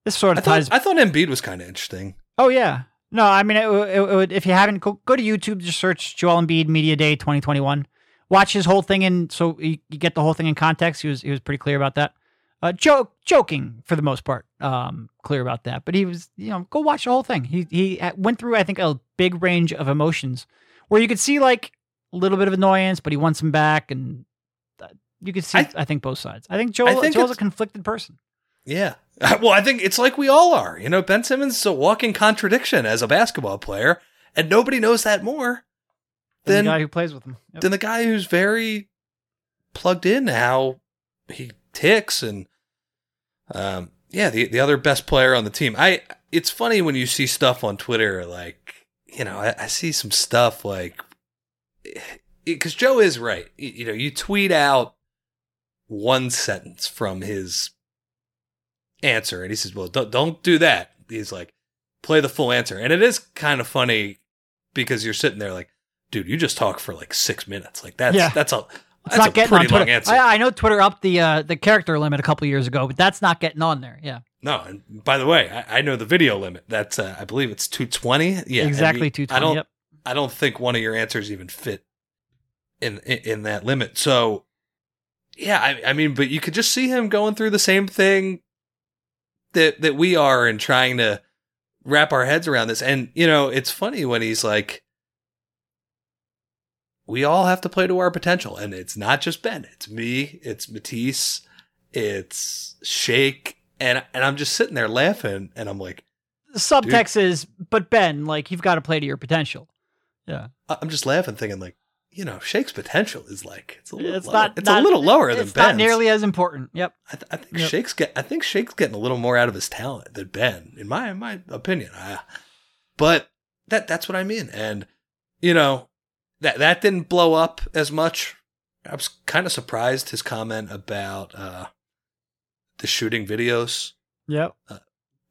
this sort I of ties. I thought Embiid was kind of interesting. oh yeah, no, I mean, it, it, it would, if you haven't, go, go to YouTube, just search Joel Embiid Media Day 2021. Watch his whole thing and so you, you get the whole thing in context. He was he was pretty clear about that. Uh, joke, joking for the most part, um, clear about that. But he was, you know, go watch the whole thing. He he went through, I think, a big range of emotions where you could see like a little bit of annoyance, but he wants him back, and uh, you could see, I, I- think, both sides. I think Joel, think Joel's a conflicted person. Yeah. Well, I think it's like we all are. You know, Ben Simmons is a walking contradiction as a basketball player, and nobody knows that more Than than the guy who plays with him. Yep. than the guy who's very plugged in how he ticks and um yeah, the the other best player on the team. I it's funny when you see stuff on Twitter like, you know, I, I see some stuff like because Joe is right. You, you know, you tweet out one sentence from his answer, and he says, "Well, don't don't do that." He's like, "Play the full answer," and it is kind of funny because you're sitting there like, "Dude, you just talk for like six minutes. Like that's Yeah. that's a It's That's not a getting on pretty long Twitter. answer. I, I know Twitter upped the uh, the character limit a couple years ago, but that's not getting on there. Yeah, No, and by the way, I, I know the video limit. That's uh, I believe it's 220. Yeah, exactly. Two I don't. Yep. I don't think one of your answers even fit in in, in that limit. So yeah, I, I mean, but you could just see him going through the same thing that that we are and trying to wrap our heads around this. And you know, it's funny when he's like, we all have to play to our potential, and it's not just Ben. It's me. It's Matisse. It's Shake. And and I'm just sitting there laughing, and I'm like, The subtext is, but Ben, like you've got to play to your potential. Yeah, I'm just laughing, thinking like, you know, Shake's potential is like it's a little, it's lower. not. it's not- a little lower than It's Ben's. not nearly as important. Yep. I, th- I think Yep. Shake's get. I think Shake's getting a little more out of his talent than Ben, in my in my opinion. I, but that that's what I mean, and you know, that that didn't blow up as much. I was kind of surprised his comment about uh the shooting videos Yep.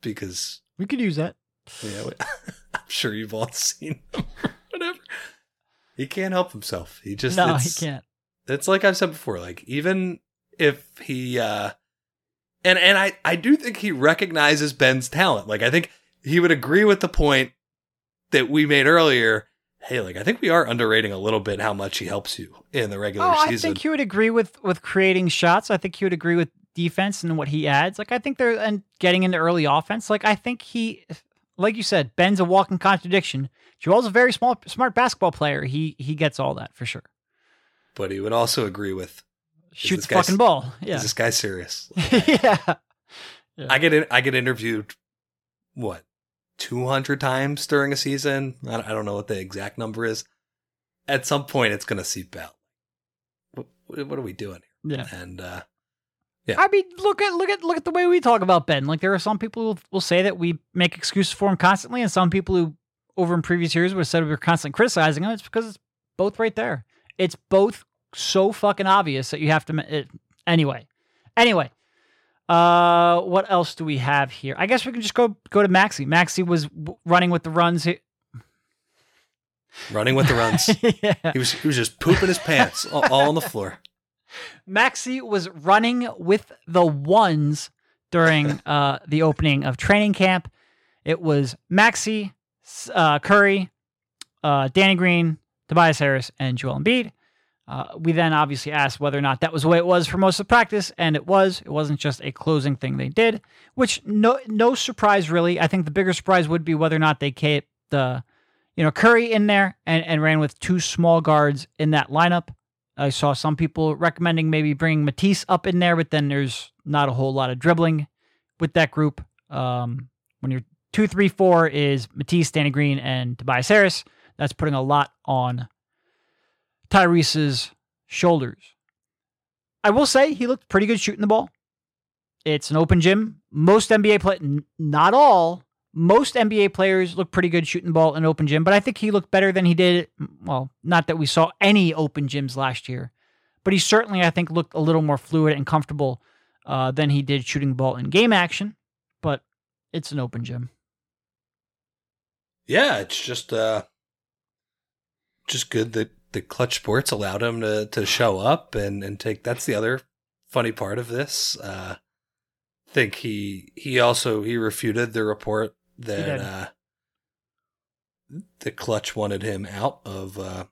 because We could use that. yeah, we- I'm sure you've all seen them. He can't help himself. He just no, he can't. it's like I've said before, like even if he uh and and I I do think he recognizes Ben's talent. Like I think he would agree with the point that we made earlier. Hey, like I think we are underrating a little bit how much he helps you in the regular Oh, I think he would agree with with creating shots. I think he would agree with defense and what he adds. Like I think they're and getting into early offense. Like I think he, like you said, Ben's a walking contradiction. Joel's a very small, smart basketball player. He he gets all that for sure. but he would also agree with Shoot the fucking ball. Yeah, is this guy serious? yeah. I get in, I get interviewed what 200 times during a season. I don't, I don't know what the exact number is. At some point it's going to seep out. What, what are we doing here? Yeah. And uh I mean, look at look at look at the way we talk about Ben. Like there are some people who will say that we make excuses for him constantly, and some people who, over in previous years, would have said we were constantly criticizing him. It's because it's both right there. It's both so fucking obvious that you have to. It, anyway, anyway, uh, what else do we have here? I guess we can just go go to Maxey. Maxey was w- running with the runs. He- running with the runs. yeah. he was he was just pooping his pants all, all on the floor. Maxey was running with the ones during uh, the opening of training camp. It was Maxey, uh, Curry, uh, Danny Green, Tobias Harris, and Joel Embiid. Uh, we then obviously asked whether or not that was the way it was for most of practice, and it was. It wasn't just a closing thing they did, which no no surprise really. I think the bigger surprise would be whether or not they kept the, you know, Curry in there and, and ran with two small guards in that lineup. I saw some people recommending maybe bringing Matisse up in there, but then there's not a whole lot of dribbling with that group. Um, when you're two, three, four is Matisse, Danny Green, and Tobias Harris. That's putting a lot on Tyrese's shoulders. I will say he looked pretty good shooting the ball. It's an open gym. Most NBA play, not all, most NBA players look pretty good shooting ball in open gym, but I think he looked better than he did. Well, not that we saw any open gyms last year, but he certainly, I think, looked a little more fluid and comfortable uh, than he did shooting ball in game action. But it's an open gym. Yeah, it's just uh just good that the Klutch Sports allowed him to to show up and and take that's the other funny part of this. Uh think he he also he refuted the report that uh the Klutch wanted him out of uh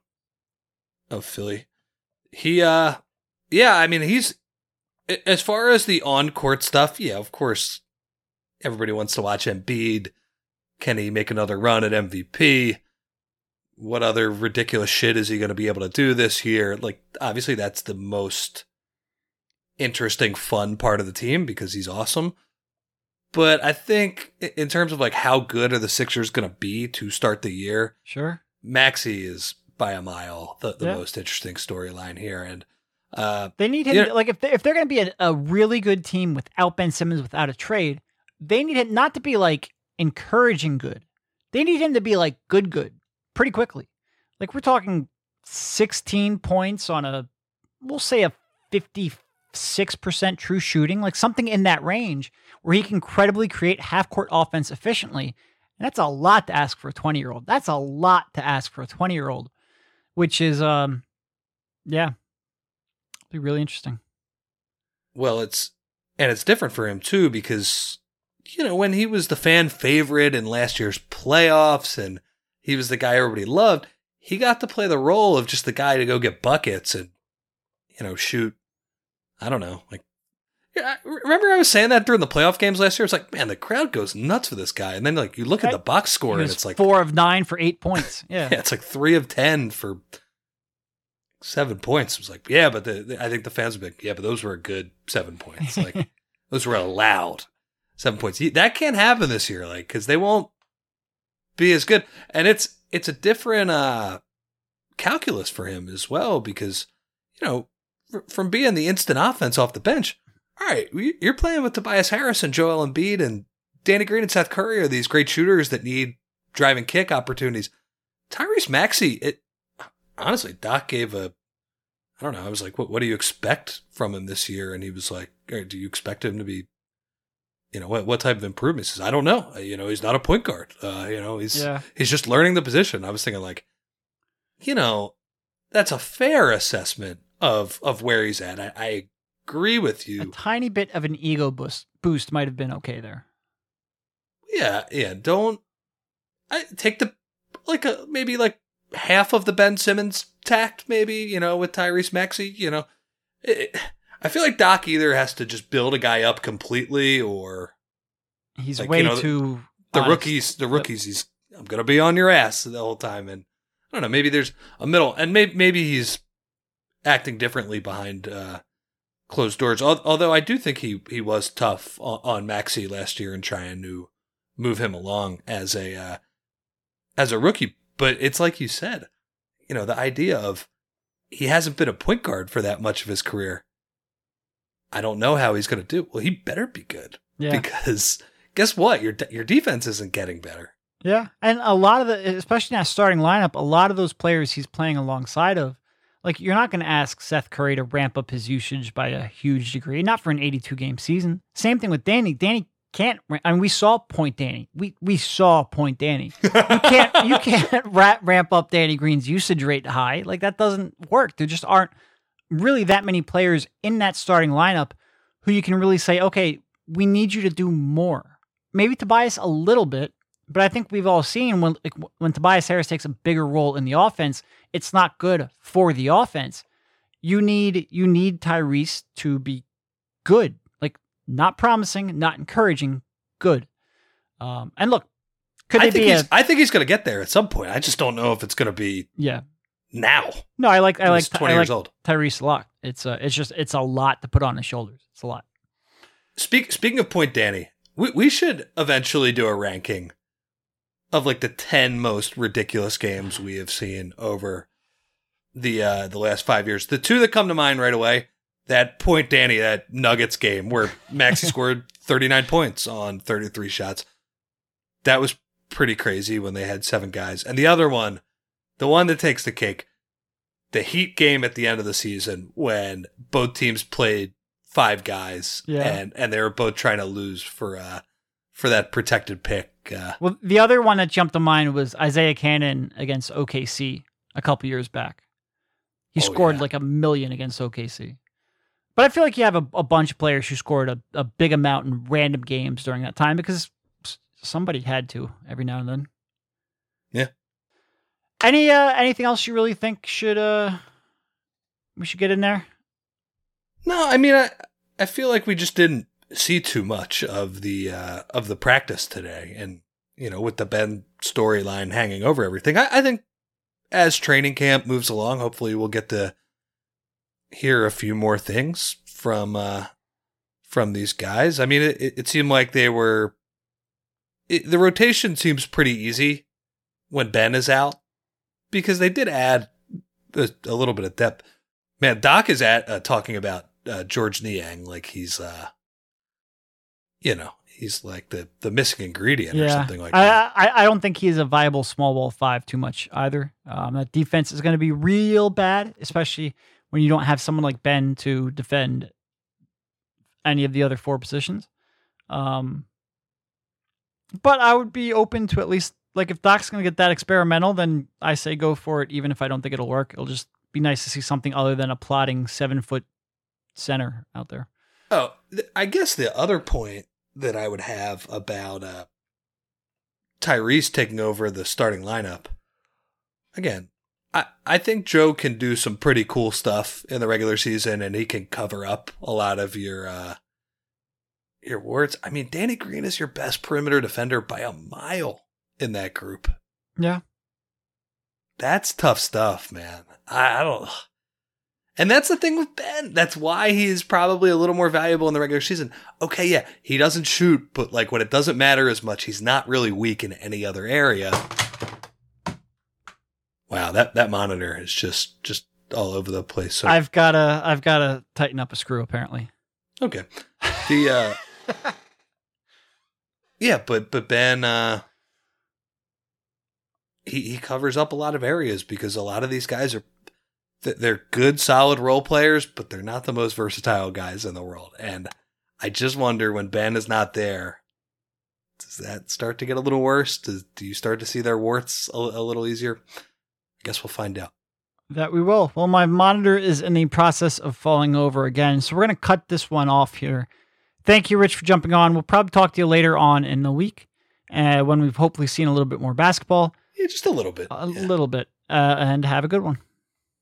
of Philly. He uh yeah, I mean he's as far as the on court stuff, yeah, of course everybody wants to watch Embiid. Can he make another run at MVP? What other ridiculous shit is he going to be able to do this year? Like, obviously, that's the most interesting, fun part of the team because he's awesome. But I think, in terms of like how good are the Sixers going to be to start the year, Sure. Maxi is by a mile the, the Yeah. most interesting storyline here. And uh, They need him. Yeah. to- like if they, if they're going to be a, a really good team without Ben Simmons, without a trade, they need him not to be like encouraging good. They need him to be like good, good, pretty quickly. Like we're talking 16 points on a, we'll say a 56% true shooting, like something in that range where he can credibly create half court offense efficiently. And that's a lot to ask for a 20 year old. That's a lot to ask for a 20 year old, which is, um, yeah, Be really interesting. Well, it's and it's different for him too because you know when he was the fan favorite in last year's playoffs and he was the guy everybody loved, he got to play the role of just the guy to go get buckets and you know shoot. I don't know, like yeah, I- remember I was saying that during the playoff games last year. It's like, man, the crowd goes nuts for this guy, and then like you look at the box score, and it's like four of nine for eight points. Yeah. yeah, it's like three of ten for seven points. It was like, yeah, but the, the- I think the fans would be like, yeah, but those were a good seven points. Like those were allowed seven points. That can't happen this year, like because they won't be as good. And it's it's a different uh calculus for him as well because you know fr- from being the instant offense off the bench. All right, you're playing with Tobias Harris and Joel Embiid and Danny Green and Seth Curry are these great shooters that need driving kick opportunities. Tyrese Maxey, it honestly, Doc gave a I don't know, I was like, what what do you expect from him this year? And he was like, do you expect him to be you know, what what type of improvements? He says, I don't know. Uh, You know, he's not a point guard. Uh, you know, he's Yeah. he's just learning the position. I was thinking like, you know, that's a fair assessment of of where he's at. I, I agree with you. A tiny bit of an ego boost boost might have been okay there. Yeah, yeah. Don't I take the like a maybe like half of the Ben Simmons tact, maybe you know, with Tyrese Maxey. You know, it, I feel like Doc either has to just build a guy up completely, or He's Like, way you know, too the honest. rookies. The rookies. He's I'm gonna be on your ass the whole time, and I don't know. Maybe there's a middle, and maybe maybe he's acting differently behind uh, closed doors. Al- Although I do think he he was tough on, on Maxey last year and trying to move him along as a uh, as a rookie. But it's like you said, you know, the idea of he hasn't been a point guard for that much of his career. I don't know how he's going to do. Well, he better be good Yeah. because guess what? Your your defense isn't getting better. Yeah, and a lot of the, especially in that starting lineup, a lot of those players he's playing alongside of, like you're not going to ask Seth Curry to ramp up his usage by a huge degree, not for an 82 game season. Same thing with Danny. Danny can't. I mean, we saw Point Danny. We we saw Point Danny. You can't you can't ra- ramp up Danny Green's usage rate high. Like that doesn't work. There just aren't really that many players in that starting lineup who you can really say, okay, we need you to do more. Maybe Tobias a little bit, but I think we've all seen when like, when Tobias Harris takes a bigger role in the offense, it's not good for the offense. You need you need Tyrese to be good, like not promising, not encouraging, good. Um, and look, could I think a I think he's going to get there at some point. I just don't know if it's going to be yeah? now. No, I like I like twenty I years like old. Tyrese a lot. It's uh, it's just it's a lot to put on his shoulders. It's a lot. Speak, speaking of point, Danny, we we should eventually do a ranking of like the ten most ridiculous games we have seen over the uh the last five years. The two that come to mind right away: that point, Danny, that Nuggets game where Maxey scored thirty nine points on thirty three shots. That was pretty crazy when they had seven guys, and the other one, the one that takes the cake, the Heat game at the end of the season when both teams played five guys Yeah. and and they were both trying to lose for uh for that protected pick uh Well, the other one that jumped to mind was Isaiah Canaan against OKC a couple years back. He Oh, scored yeah. like a million against OKC. But I feel like you have a, a bunch of players who scored a, a big amount in random games during that time because somebody had to every now and then. Yeah. Any uh anything else you really think should uh we should get in there? no i mean i i feel like we just didn't see too much of the uh of the practice today and you know with the ben storyline hanging over everything I, I think as training camp moves along hopefully we'll get to hear a few more things from uh from these guys. I mean it, it seemed like they were it, the rotation seems pretty easy when ben is out because they did add a, a little bit of depth. Man doc is at uh, talking about uh, georges niang like he's uh you know he's like the the missing ingredient or something like I, that I I don't think he's a viable small ball five too much either. Um, that defense is going to be real bad, especially when you don't have someone like Ben to defend any of the other four positions. Um, but I would be open to at least like if Doc's going to get that experimental, then I say go for it. Even if I don't think it'll work, it'll just be nice to see something other than a plotting seven foot center out there. Oh, th- I guess the other point that I would have about uh, Tyrese taking over the starting lineup. Again, I, I think Joe can do some pretty cool stuff in the regular season and he can cover up a lot of your uh, your words. I mean, Danny Green is your best perimeter defender by a mile in that group. Yeah. That's tough stuff, man. I, I don't and that's the thing with Ben. That's why he is probably a little more valuable in the regular season. Okay, yeah, he doesn't shoot, but like when it doesn't matter as much, he's not really weak in any other area. Wow, that that monitor is just just all over the place. So I've gotta I've gotta tighten up a screw apparently. okay, the uh, yeah, but but Ben uh, he he covers up a lot of areas because a lot of these guys are they're good, solid role players, but they're not the most versatile guys in the world. And I just wonder when Ben is not there, does that start to get a little worse? Does, do you start to see their warts a, a little easier? I guess we'll find out. That we will. Well, my monitor is in the process of falling over again, so we're gonna cut this one off here. Thank you, Rich, for jumping on. We'll probably talk to you later on in the week, uh, when we've hopefully seen a little bit more basketball, Yeah, just a little bit. a Yeah. little bit, uh, and have a good one.